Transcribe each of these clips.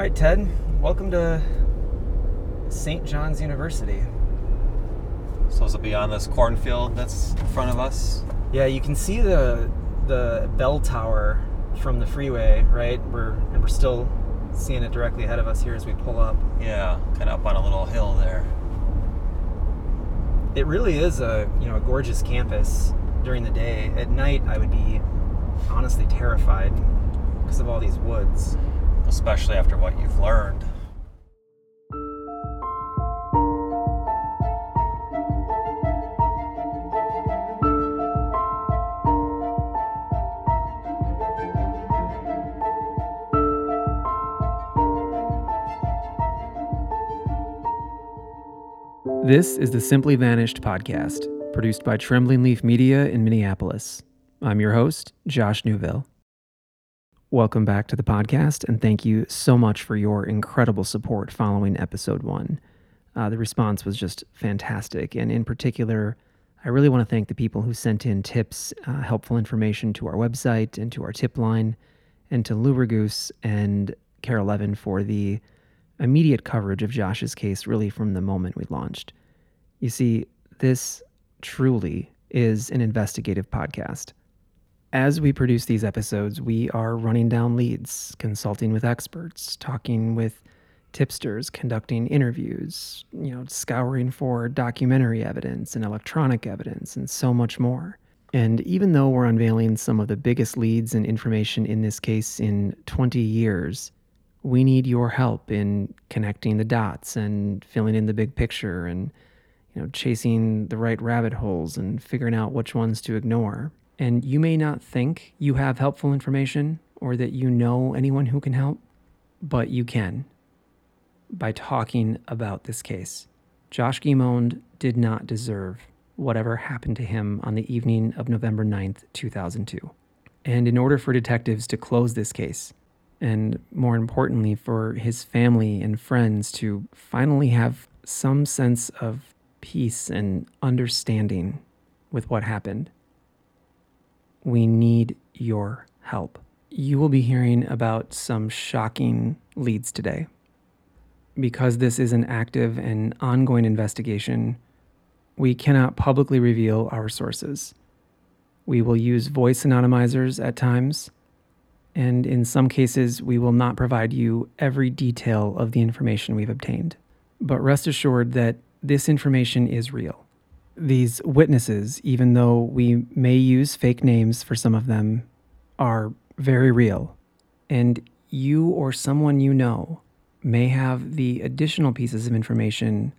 right, Ted, welcome to St. John's University. So this will be on this cornfield that's in front of us. Yeah, you can see the the bell tower from the freeway, right? We're and we're still seeing it directly ahead of us here as we pull up. Yeah, kind of up on a little hill there. It really is a you know a gorgeous campus during the day. At night, I would be honestly terrified because of all these woods. Especially after what you've learned. This is the Simply Vanished podcast, produced by Trembling Leaf Media in Minneapolis. I'm your host, Josh Newville. Welcome back to the podcast, and thank you so much for your incredible support following episode one. Uh, the response was just fantastic, and in particular, I really want to thank the people who sent in tips, uh, helpful information to our website and to our tip line, and to Lou Raguse and KARE 11 for the immediate coverage of Josh's case really from the moment we launched. You see, this truly is an investigative podcast. As we produce these episodes, we are running down leads, consulting with experts, talking with tipsters, conducting interviews, you know, scouring for documentary evidence and electronic evidence and so much more. And even though we're unveiling some of the biggest leads and information in this case in 20 years, we need your help in connecting the dots and filling in the big picture and you know chasing the right rabbit holes and figuring out which ones to ignore and you may not think you have helpful information or that you know anyone who can help but you can by talking about this case josh guimond did not deserve whatever happened to him on the evening of november 9th 2002 and in order for detectives to close this case and more importantly, for his family and friends to finally have some sense of peace and understanding with what happened. We need your help. You will be hearing about some shocking leads today. Because this is an active and ongoing investigation, we cannot publicly reveal our sources. We will use voice anonymizers at times and in some cases, we will not provide you every detail of the information we've obtained. But rest assured that this information is real. These witnesses, even though we may use fake names for some of them, are very real. And you or someone you know may have the additional pieces of information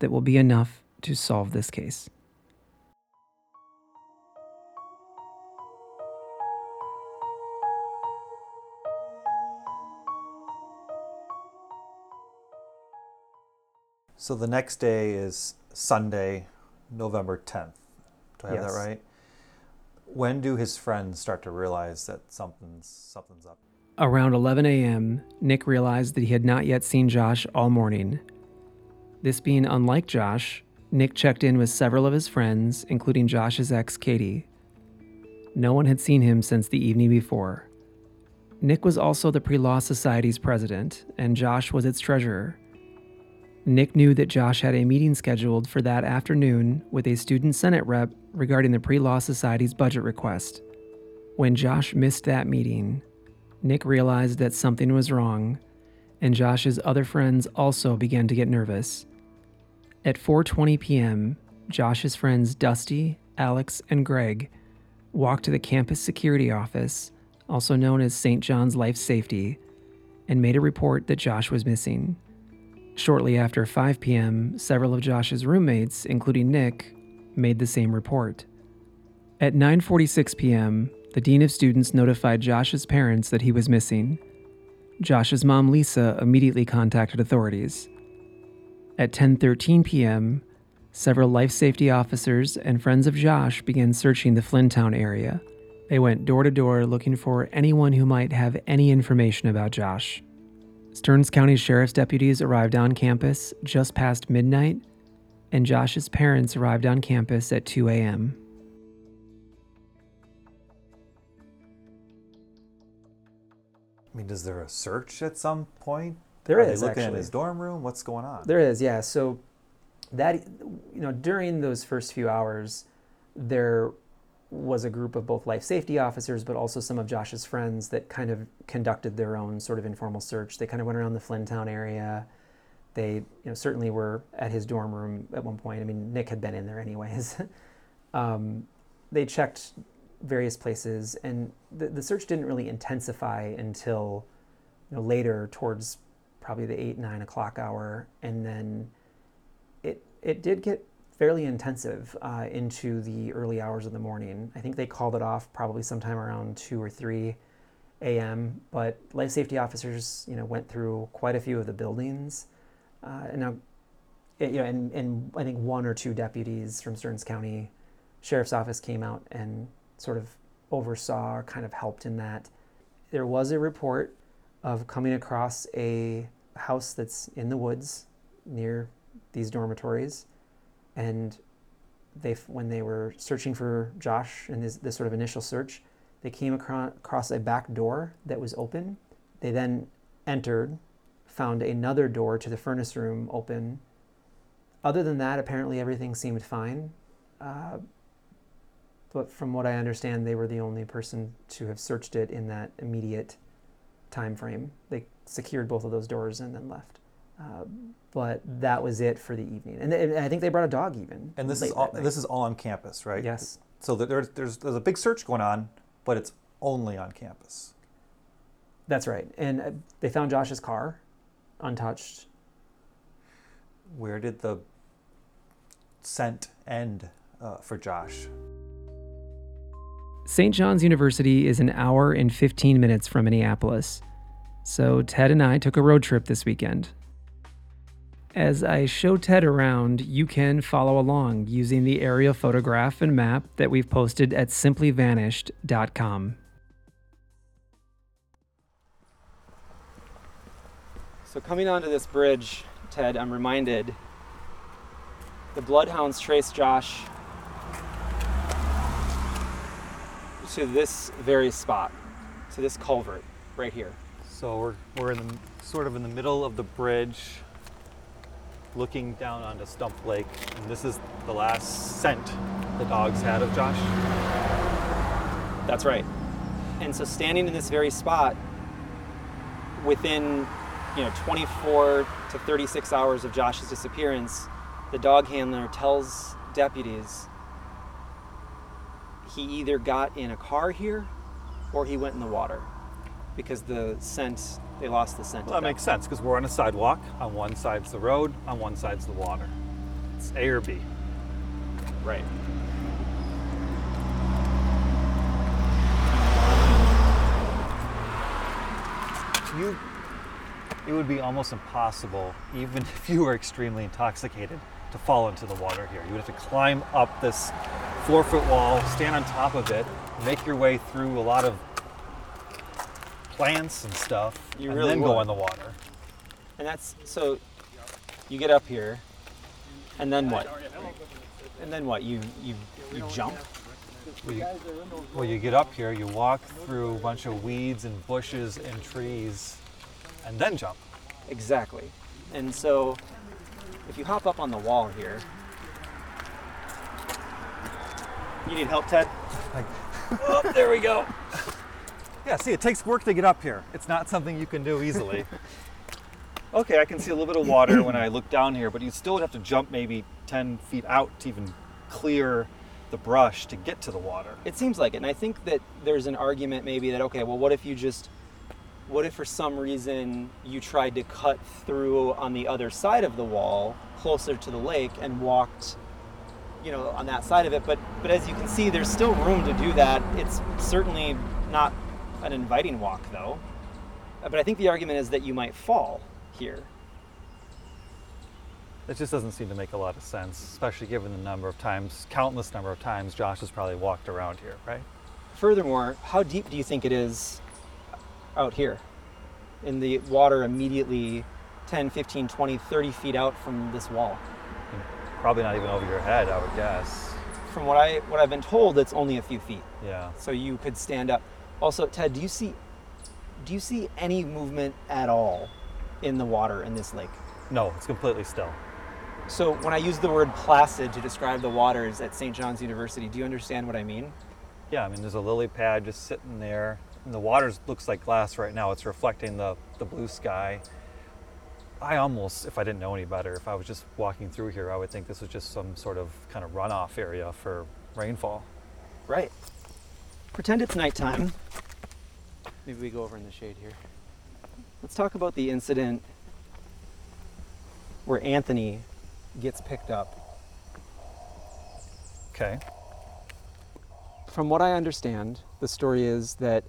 that will be enough to solve this case. So the next day is Sunday, November 10th. Do I have Yes. that right? When do his friends start to realize that something's something's up? Around 11 a.m., Nick realized that he had not yet seen Josh all morning. This being unlike Josh, Nick checked in with several of his friends, including Josh's ex, Katie. No one had seen him since the evening before. Nick was also the Pre Law Society's president, and Josh was its treasurer. Nick knew that Josh had a meeting scheduled for that afternoon with a student senate rep regarding the Pre Law Society's budget request. When Josh missed that meeting, Nick realized that something was wrong, and Josh's other friends also began to get nervous. At 4:20 p.m., Josh's friends Dusty, Alex, and Greg walked to the campus security office, also known as St. John's Life Safety, and made a report that Josh was missing. Shortly after 5 p.m., several of Josh's roommates, including Nick, made the same report. At 9:46 p.m., the dean of students notified Josh's parents that he was missing. Josh's mom, Lisa, immediately contacted authorities. At 10:13 p.m., several life safety officers and friends of Josh began searching the Flynntown area. They went door to door looking for anyone who might have any information about Josh. Stearns County Sheriff's deputies arrived on campus just past midnight, and Josh's parents arrived on campus at 2 a.m. I mean, is there a search at some point? There Are is they looking actually. in his dorm room? What's going on? There is, yeah. So that you know, during those first few hours, there was a group of both life safety officers, but also some of Josh's friends that kind of conducted their own sort of informal search. They kind of went around the Flynntown area. They, you know, certainly were at his dorm room at one point. I mean, Nick had been in there anyways. um, they checked various places, and the, the search didn't really intensify until you know, later towards probably the eight nine o'clock hour, and then it it did get fairly intensive uh, into the early hours of the morning. I think they called it off probably sometime around two or three a.m. But life safety officers, you know, went through quite a few of the buildings, uh, and now, you know, and, and I think one or two deputies from Stearns County Sheriff's Office came out and sort of oversaw or kind of helped in that. There was a report of coming across a house that's in the woods near these dormitories and they when they were searching for Josh in this, this sort of initial search they came across, across a back door that was open they then entered found another door to the furnace room open other than that apparently everything seemed fine uh, but from what I understand they were the only person to have searched it in that immediate time frame. They secured both of those doors and then left. Uh, but that was it for the evening. And, and I think they brought a dog even. and this is all this is all on campus, right? Yes. So there's there's there's a big search going on, but it's only on campus. That's right. And uh, they found Josh's car untouched. Where did the scent end uh, for Josh? St. John's University is an hour and 15 minutes from Minneapolis. So Ted and I took a road trip this weekend. As I show Ted around, you can follow along using the aerial photograph and map that we've posted at simplyvanished.com. So coming onto this bridge, Ted, I'm reminded the bloodhounds traced Josh to this very spot, to this culvert right here. So we're we're in the sort of in the middle of the bridge, looking down onto Stump Lake, and this is the last scent the dogs had of Josh. That's right. And so standing in this very spot within, you know, 24 to 36 hours of Josh's disappearance, the dog handler tells deputies he either got in a car here or he went in the water because the scent they lost the scent. Well, of that makes sense because we're on a sidewalk. On one side's the road, on one side's the water. It's A or B. right. You, it would be almost impossible, even if you were extremely intoxicated, to fall into the water here. You would have to climb up this four foot wall, stand on top of it, make your way through a lot of plants and stuff, You and really then go in the water. And that's so you get up here and then what? And then what? You you you jump? Well you, well, you get up here, you walk through a bunch of weeds and bushes and trees, and then jump. Exactly. And so if you hop up on the wall here, you need help, Ted? Like, Oh, there we go. yeah, see, it takes work to get up here. It's not something you can do easily. Okay, I can see a little bit of water when I look down here, but you still would have to jump maybe 10 feet out to even clear the brush to get to the water. It seems like it. And I think that there's an argument maybe that, okay, well, what if you just, what if for some reason you tried to cut through on the other side of the wall, closer to the lake, and walked, you know, on that side of it? But, but as you can see, there's still room to do that. It's certainly not an inviting walk, though. Uh, But I think the argument is that you might fall here. It just doesn't seem to make a lot of sense, especially given the number of times, countless number of times Josh has probably walked around here, right? Furthermore, how deep do you think it is out here in the water immediately 10, 15, 20, 30 feet out from this wall? Probably not even over your head, I would guess. From what I what I've been told, it's only a few feet. Yeah. So you could stand up. Also, Ted, do you see do you see any movement at all in the water in this lake? No, it's completely still. So when I use the word placid to describe the waters at St. John's University, do you understand what I mean? Yeah, I mean, there's a lily pad just sitting there. And the water looks like glass right now. It's reflecting the, the blue sky. I almost, if I didn't know any better, if I was just walking through here, I would think this was just some sort of kind of runoff area for rainfall. Right. Pretend it's nighttime. Maybe we go over in the shade here. Let's talk about the incident where Anthony gets picked up. Okay. From what I understand, the story is that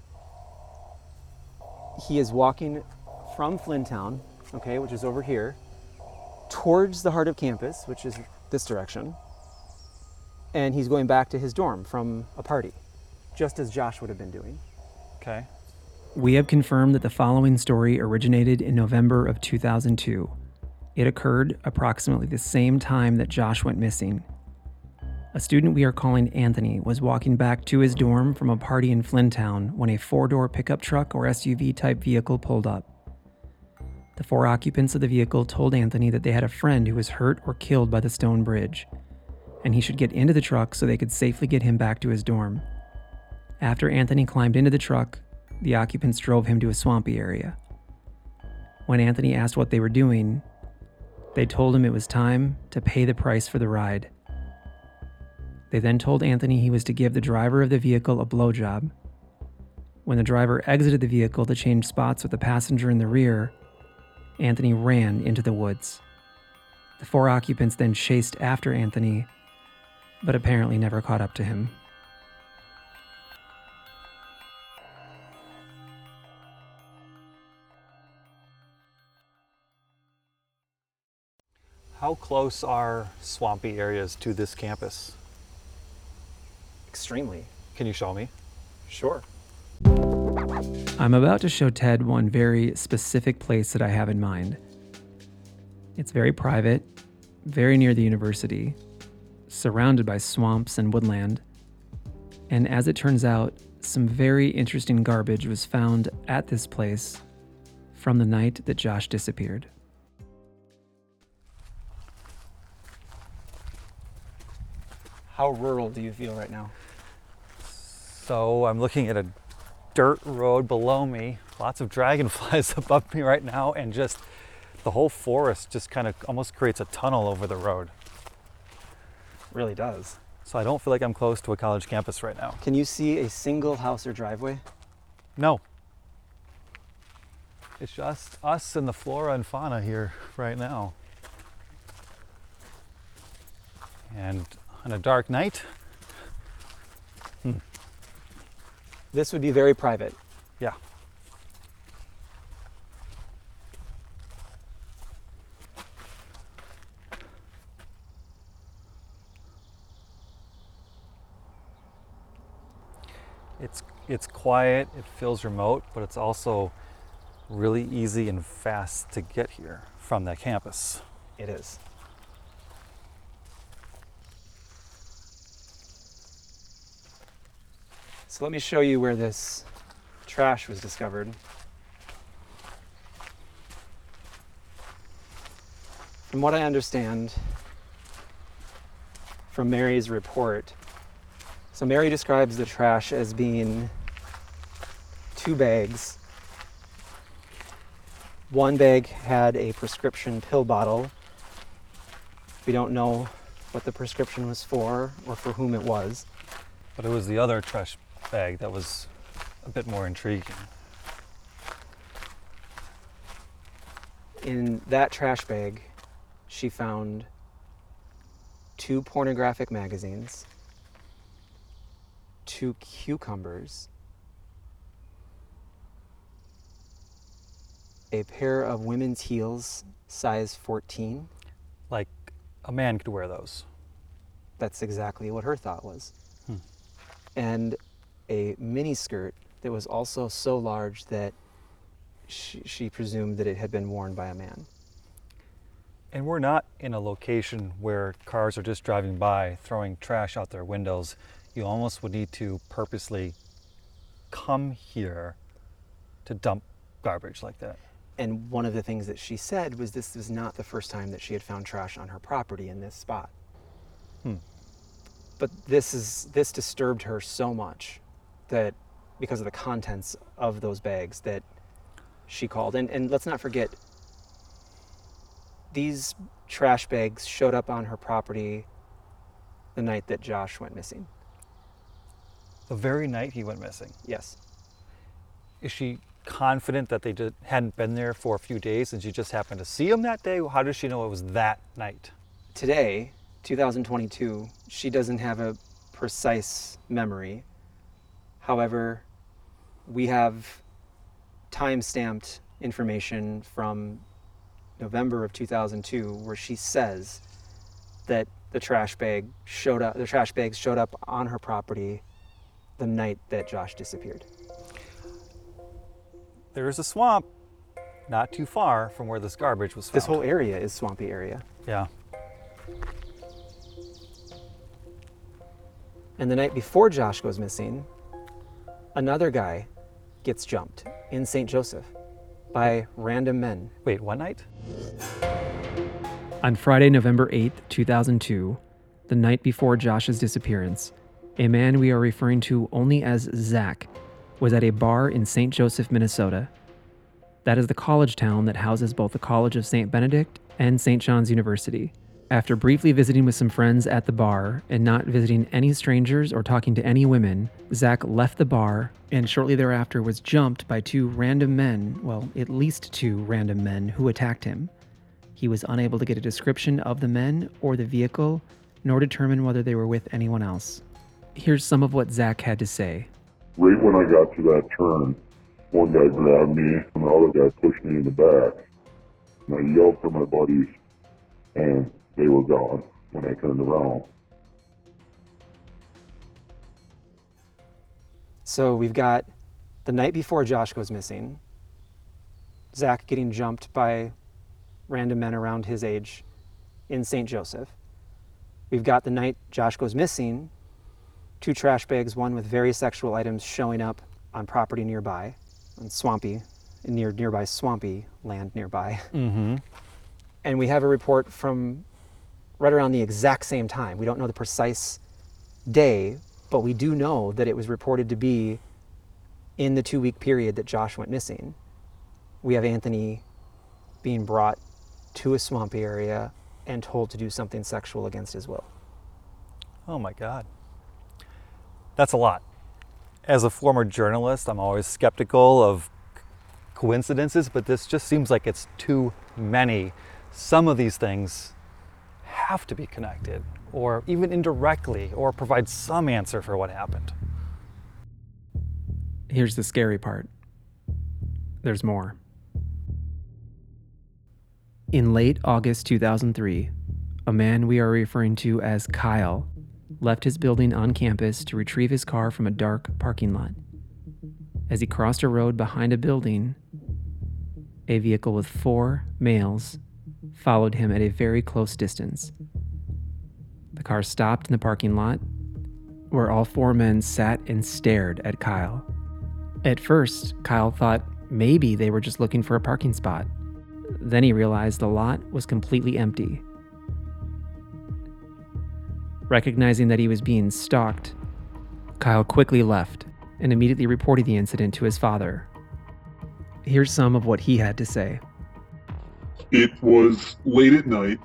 he is walking from Flynntown, okay, which is over here, towards the heart of campus, which is this direction, and he's going back to his dorm from a party, just as Josh would have been doing. Okay. We have confirmed that the following story originated in November of 2002. It occurred approximately the same time that Josh went missing. A student we are calling Anthony was walking back to his dorm from a party in Flynntown when a four door pickup truck or SUV type vehicle pulled up. The four occupants of the vehicle told Anthony that they had a friend who was hurt or killed by the stone bridge, and he should get into the truck so they could safely get him back to his dorm. After Anthony climbed into the truck, the occupants drove him to a swampy area. When Anthony asked what they were doing, they told him it was time to pay the price for the ride. They then told Anthony he was to give the driver of the vehicle a blowjob. When the driver exited the vehicle to change spots with the passenger in the rear, Anthony ran into the woods. The four occupants then chased after Anthony, but apparently never caught up to him. How close are swampy areas to this campus? Extremely. Can you show me? Sure. I'm about to show Ted one very specific place that I have in mind. It's very private, very near the university, surrounded by swamps and woodland. And as it turns out, some very interesting garbage was found at this place from the night that Josh disappeared. How rural do you feel right now? So I'm looking at a dirt road below me, lots of dragonflies above me right now, and just the whole forest just kind of almost creates a tunnel over the road. really does. So I don't feel like I'm close to a college campus right now. Can you see a single house or driveway? No. It's just us and the flora and fauna here right now. And on a dark night, hmm. This would be very private. yeah. It's it's quiet, it feels remote, but it's also really easy and fast to get here from the campus. It is. Let me show you where this trash was discovered. From what I understand from Mary's report, so Mary describes the trash as being two bags. One bag had a prescription pill bottle. We don't know what the prescription was for or for whom it was. But it was the other trash bag that was a bit more intriguing. In that trash bag, she found two pornographic magazines, two cucumbers, a pair of women's heels, size 14. Like a man could wear those. That's exactly what her thought was. Hmm. And a mini skirt that was also so large that she, she presumed that it had been worn by a man. And we're not in a location where cars are just driving by throwing trash out their windows. You almost would need to purposely come here to dump garbage like that. And one of the things that she said was this was not the first time that she had found trash on her property in this spot. Hmm. But this is this disturbed her so much that because of the contents of those bags that she called. And and let's not forget these trash bags showed up on her property the night that Josh went missing. The very night he went missing. Yes. Is she confident that they just hadn't been there for a few days and she just happened to see him that day? How does she know it was that night? Today, 2022, she doesn't have a precise memory. However, we have time stamped information from November of 2002 where she says that the trash bag showed up the trash bags showed up on her property the night that Josh disappeared. There is a swamp not too far from where this garbage was found. This whole area is swampy area. Yeah. And the night before Josh goes missing, another guy gets jumped in St. Joseph by random men. Wait, one night? On Friday, November 8th, 2002, the night before Josh's disappearance, a man we are referring to only as Zach was at a bar in St. Joseph, Minnesota. That is the college town that houses both the College of St. Benedict and St. John's University. After briefly visiting with some friends at the bar and not visiting any strangers or talking to any women, Zach left the bar and shortly thereafter was jumped by two random men, well, at least two random men, who attacked him. He was unable to get a description of the men or the vehicle, nor determine whether they were with anyone else. Here's some of what Zach had to say. Right when I got to that turn, one guy grabbed me and the other guy pushed me in the back. And I yelled for my buddies, and they were gone when I turned around. So we've got the night before Josh goes missing, Zach getting jumped by random men around his age in St. Joseph. We've got the night Josh goes missing, two trash bags, one with various sexual items showing up on property nearby, on swampy, near nearby swampy land nearby. Mm-hmm. And we have a report from right around the exact same time. We don't know the precise day, but we do know that it was reported to be in the two week period that Josh went missing. We have Anthony being brought to a swampy area and told to do something sexual against his will. Oh my God. That's a lot. As a former journalist, I'm always skeptical of coincidences, but this just seems like it's too many. Some of these things have to be connected, or even indirectly, or provide some answer for what happened. Here's the scary part there's more. In late August 2003, a man we are referring to as Kyle left his building on campus to retrieve his car from a dark parking lot. As he crossed a road behind a building, a vehicle with four males followed him at a very close distance. The car stopped in the parking lot, where all four men sat and stared at Kyle. At first, Kyle thought maybe they were just looking for a parking spot. Then he realized the lot was completely empty. Recognizing that he was being stalked, Kyle quickly left and immediately reported the incident to his father. Here's some of what he had to say. It was late at night,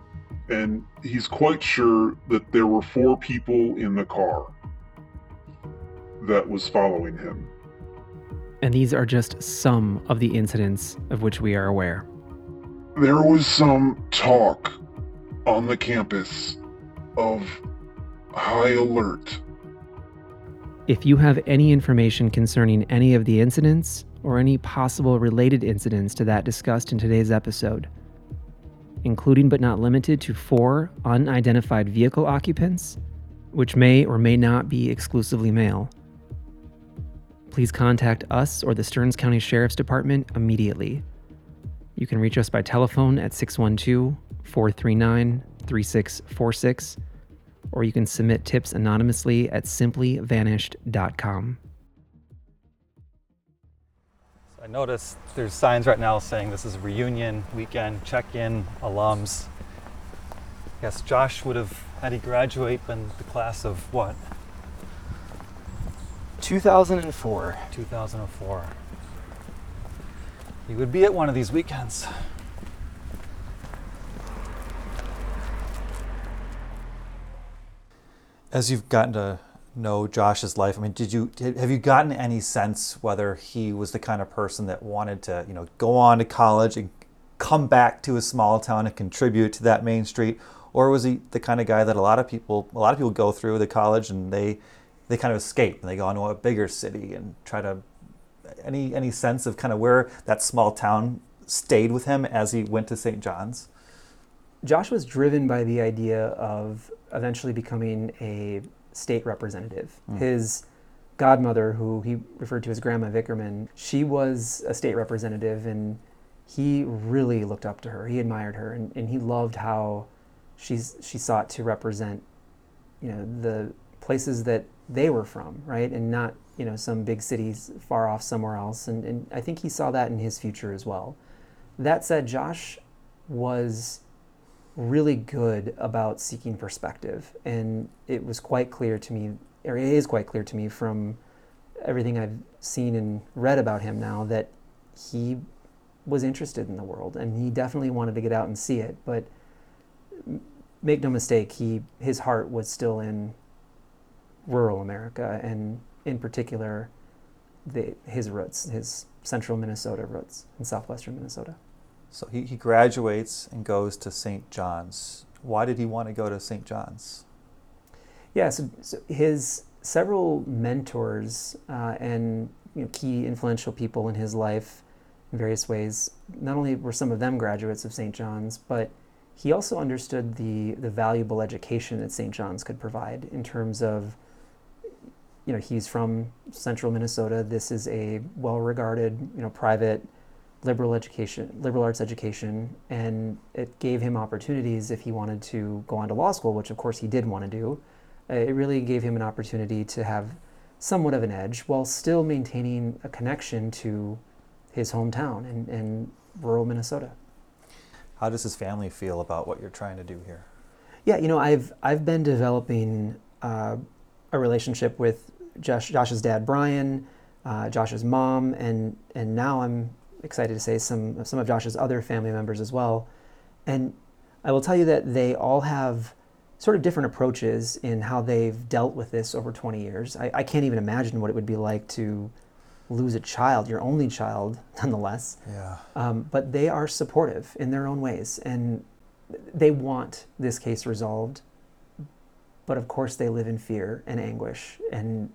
and he's quite sure that there were four people in the car that was following him. And these are just some of the incidents of which we are aware. There was some talk on the campus of high alert. If you have any information concerning any of the incidents or any possible related incidents to that discussed in today's episode, including but not limited to four unidentified vehicle occupants, which may or may not be exclusively male, please contact us or the Stearns County Sheriff's Department immediately. You can reach us by telephone at 612 439 3646, or you can submit tips anonymously at simplyvanished.com. I I noticed there's signs right now saying this is a reunion weekend, check in, alums. Yes, Josh would have, had he graduate, been the class of what? 2004. 2004. He would be at one of these weekends. As you've gotten to know Josh's life, I mean, did you have you gotten any sense whether he was the kind of person that wanted to, you know, go on to college and come back to a small town and contribute to that main street, or was he the kind of guy that a lot of people, a lot of people go through the college and they they kind of escape and they go into a bigger city and try to any any sense of kind of where that small town stayed with him as he went to St. John's? Josh was driven by the idea of eventually becoming a state representative. Mm. His godmother, who he referred to as Grandma Vickerman, she was a state representative and he really looked up to her. He admired her and, and he loved how she's she sought to represent, you know, the places that they were from, right? And not, you know, some big cities far off somewhere else. And, and I think he saw that in his future as well. That said, Josh was really good about seeking perspective. And it was quite clear to me, or it is quite clear to me from everything I've seen and read about him now that he was interested in the world and he definitely wanted to get out and see it. But make no mistake, he his heart was still in rural America and in particular the, his roots, his central Minnesota roots in southwestern Minnesota. So he, he graduates and goes to St. John's. Why did he want to go to St. John's? Yeah, so, so his several mentors uh, and you know, key influential people in his life in various ways, not only were some of them graduates of St. John's, but he also understood the, the valuable education that St. John's could provide in terms of, you know, he's from central Minnesota. This is a well regarded, you know, private liberal education, liberal arts education, and it gave him opportunities if he wanted to go on to law school, which of course he did want to do. Uh, it really gave him an opportunity to have somewhat of an edge while still maintaining a connection to his hometown in, in rural Minnesota. How does his family feel about what you're trying to do here? Yeah, you know, I've I've been developing uh, a relationship with Josh, Josh's dad, Brian, uh, Josh's mom, and and now I'm excited to say some some of Josh's other family members as well. And I will tell you that they all have sort of different approaches in how they've dealt with this over 20 years. I, I can't even imagine what it would be like to lose a child, your only child, nonetheless. Yeah. Um, but they are supportive in their own ways, and they want this case resolved. But of course, they live in fear and anguish, and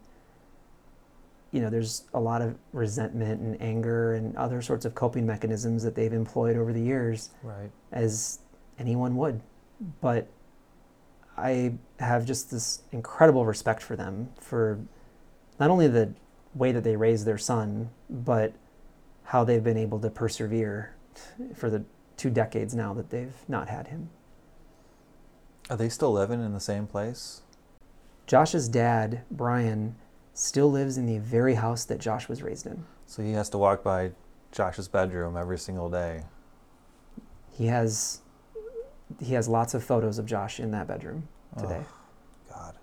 you know, there's a lot of resentment and anger and other sorts of coping mechanisms that they've employed over the years, right. as anyone would. But I have just this incredible respect for them for not only the way that they raised their son, but how they've been able to persevere for the two decades now that they've not had him. Are they still living in the same place? Josh's dad, Brian, still lives in the very house that Josh was raised in. So he has to walk by Josh's bedroom every single day. He has he has lots of photos of Josh in that bedroom today. Oh, God.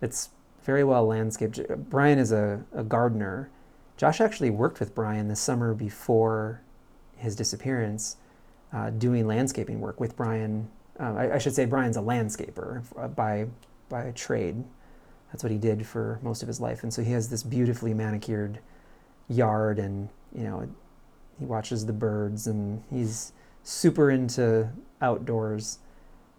It's very well landscaped. Brian is a, a gardener. Josh actually worked with Brian the summer before his disappearance, uh, doing landscaping work with Brian. Uh, I, I, should say Brian's a landscaper uh, by by trade. That's what he did for most of his life. And so he has this beautifully manicured yard and, you know, he watches the birds and he's super into outdoors.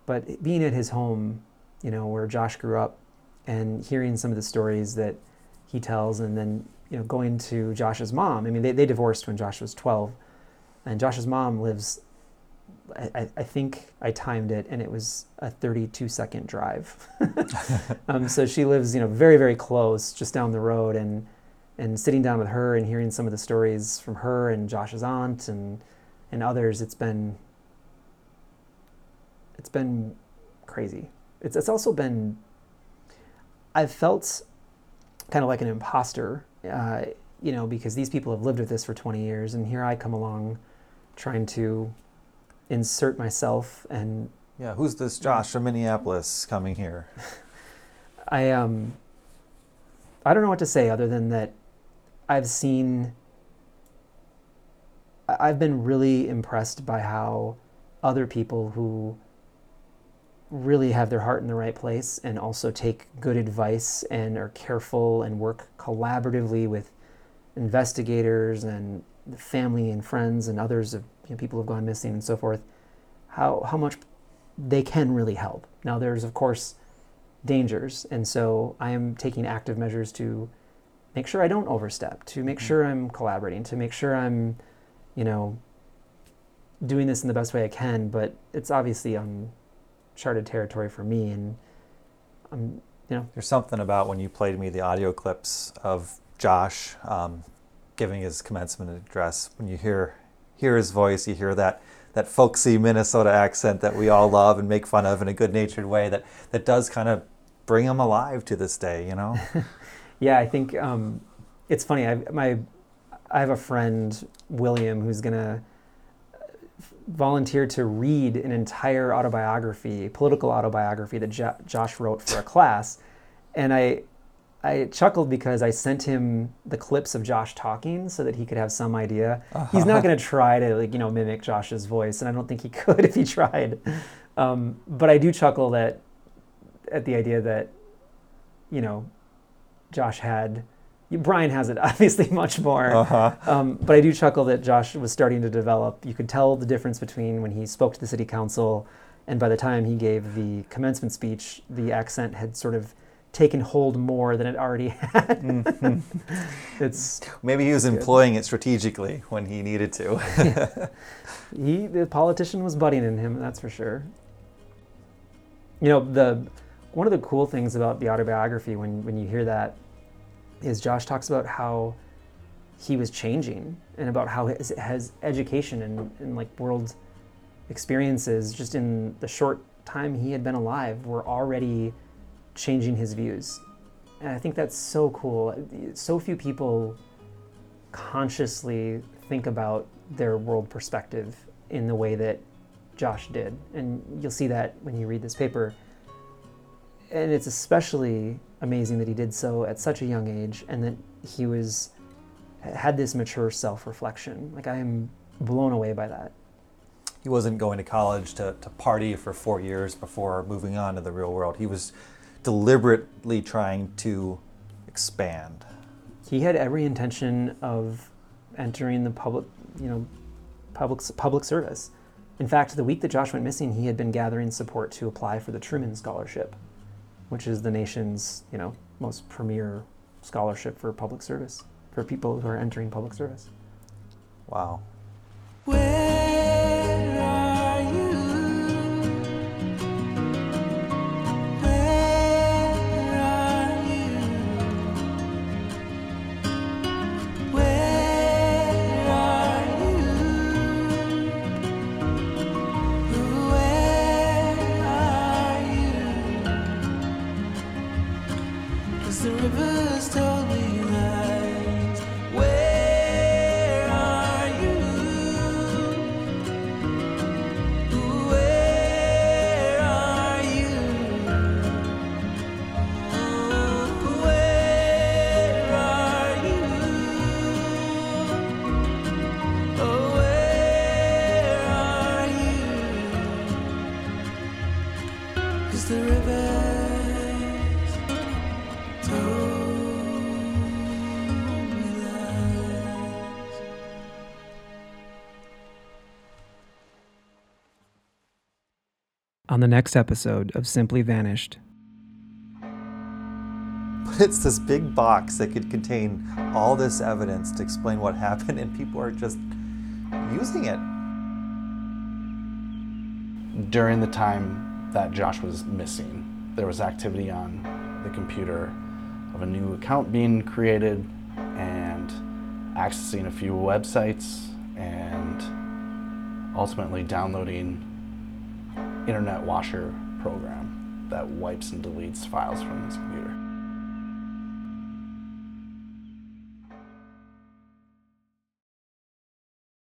But being at his home, you know, where Josh grew up and hearing some of the stories that he tells and then, you know, going to Josh's mom. I mean, they, they divorced when Josh was 12. And Josh's mom lives I, I, think I timed it, and it was a 32 second drive. um, so she lives, you know, very very close, just down the road, and and sitting down with her and hearing some of the stories from her and Josh's aunt and and others, it's been it's been crazy. It's it's also been I've felt kind of like an imposter. Uh, you know, because these people have lived with this for 20 years, and here I come along trying to insert myself and Yeah, who's this Josh from Minneapolis coming here? I um I don't know what to say other than that I've seen I've been really impressed by how other people who really have their heart in the right place and also take good advice and are careful and work collaboratively with investigators and family and friends and others of you know, people who've gone missing and so forth how how much they can really help now there's of course dangers. And so I am taking active measures to make sure I don't overstep, to make sure I'm collaborating, to make sure I'm, you know, doing this in the best way I can. But it's obviously uncharted territory for me. And I'm, you know, There's something about when you played me the audio clips of Josh um, giving his commencement address. When you hear hear his voice, you hear that that folksy Minnesota accent that we all love and make fun of in a good-natured way. That that does kind of bring him alive to this day. You know. yeah, I think um, it's funny. I my I have a friend William who's gonna volunteer to read an entire autobiography, political autobiography that jo- Josh wrote for a class, and I I chuckled because I sent him the clips of Josh talking so that he could have some idea. He's not going to try to like you know mimic Josh's voice, and I don't think he could if he tried. Um, but I do chuckle that at the idea that you know Josh had. Brian has it obviously much more, Uh-huh. um, but I do chuckle that Josh was starting to develop. You could tell the difference between when he spoke to the city council, and by the time he gave the commencement speech, the accent had sort of taken hold more than it already had. Mm-hmm. it's Maybe he was employing it strategically when he needed to. he the politician was budding in him that's for sure you know the one of the cool things about the autobiography when when you hear that is josh talks about how he was changing and about how his, his education and, and like world experiences just in the short time he had been alive were already changing his views and i think that's so cool so few people consciously think about their world perspective in the way that Josh did. And you'll see that when you read this paper. And it's especially amazing that he did so at such a young age and that he was had this mature self-reflection. Like I am blown away by that. he wasn't going to college to, to party for four years before moving on to the real world. He was deliberately trying to expand. He had every intention of entering the public, you know, public public service. In fact, the week that Josh went missing, he had been gathering support to apply for the Truman Scholarship, which is the nation's, you know, most premier scholarship for public service for people who are entering public service. Wow. Where 'Cause the rivers told me lies. On the next episode of Simply Vanished, But it's this big box that could contain all this evidence to explain what happened, and people are just using it. during the time that Josh was missing, there was activity on the computer of a new account being created and accessing a few websites and ultimately downloading Internet Washer program that wipes and deletes files from his computer.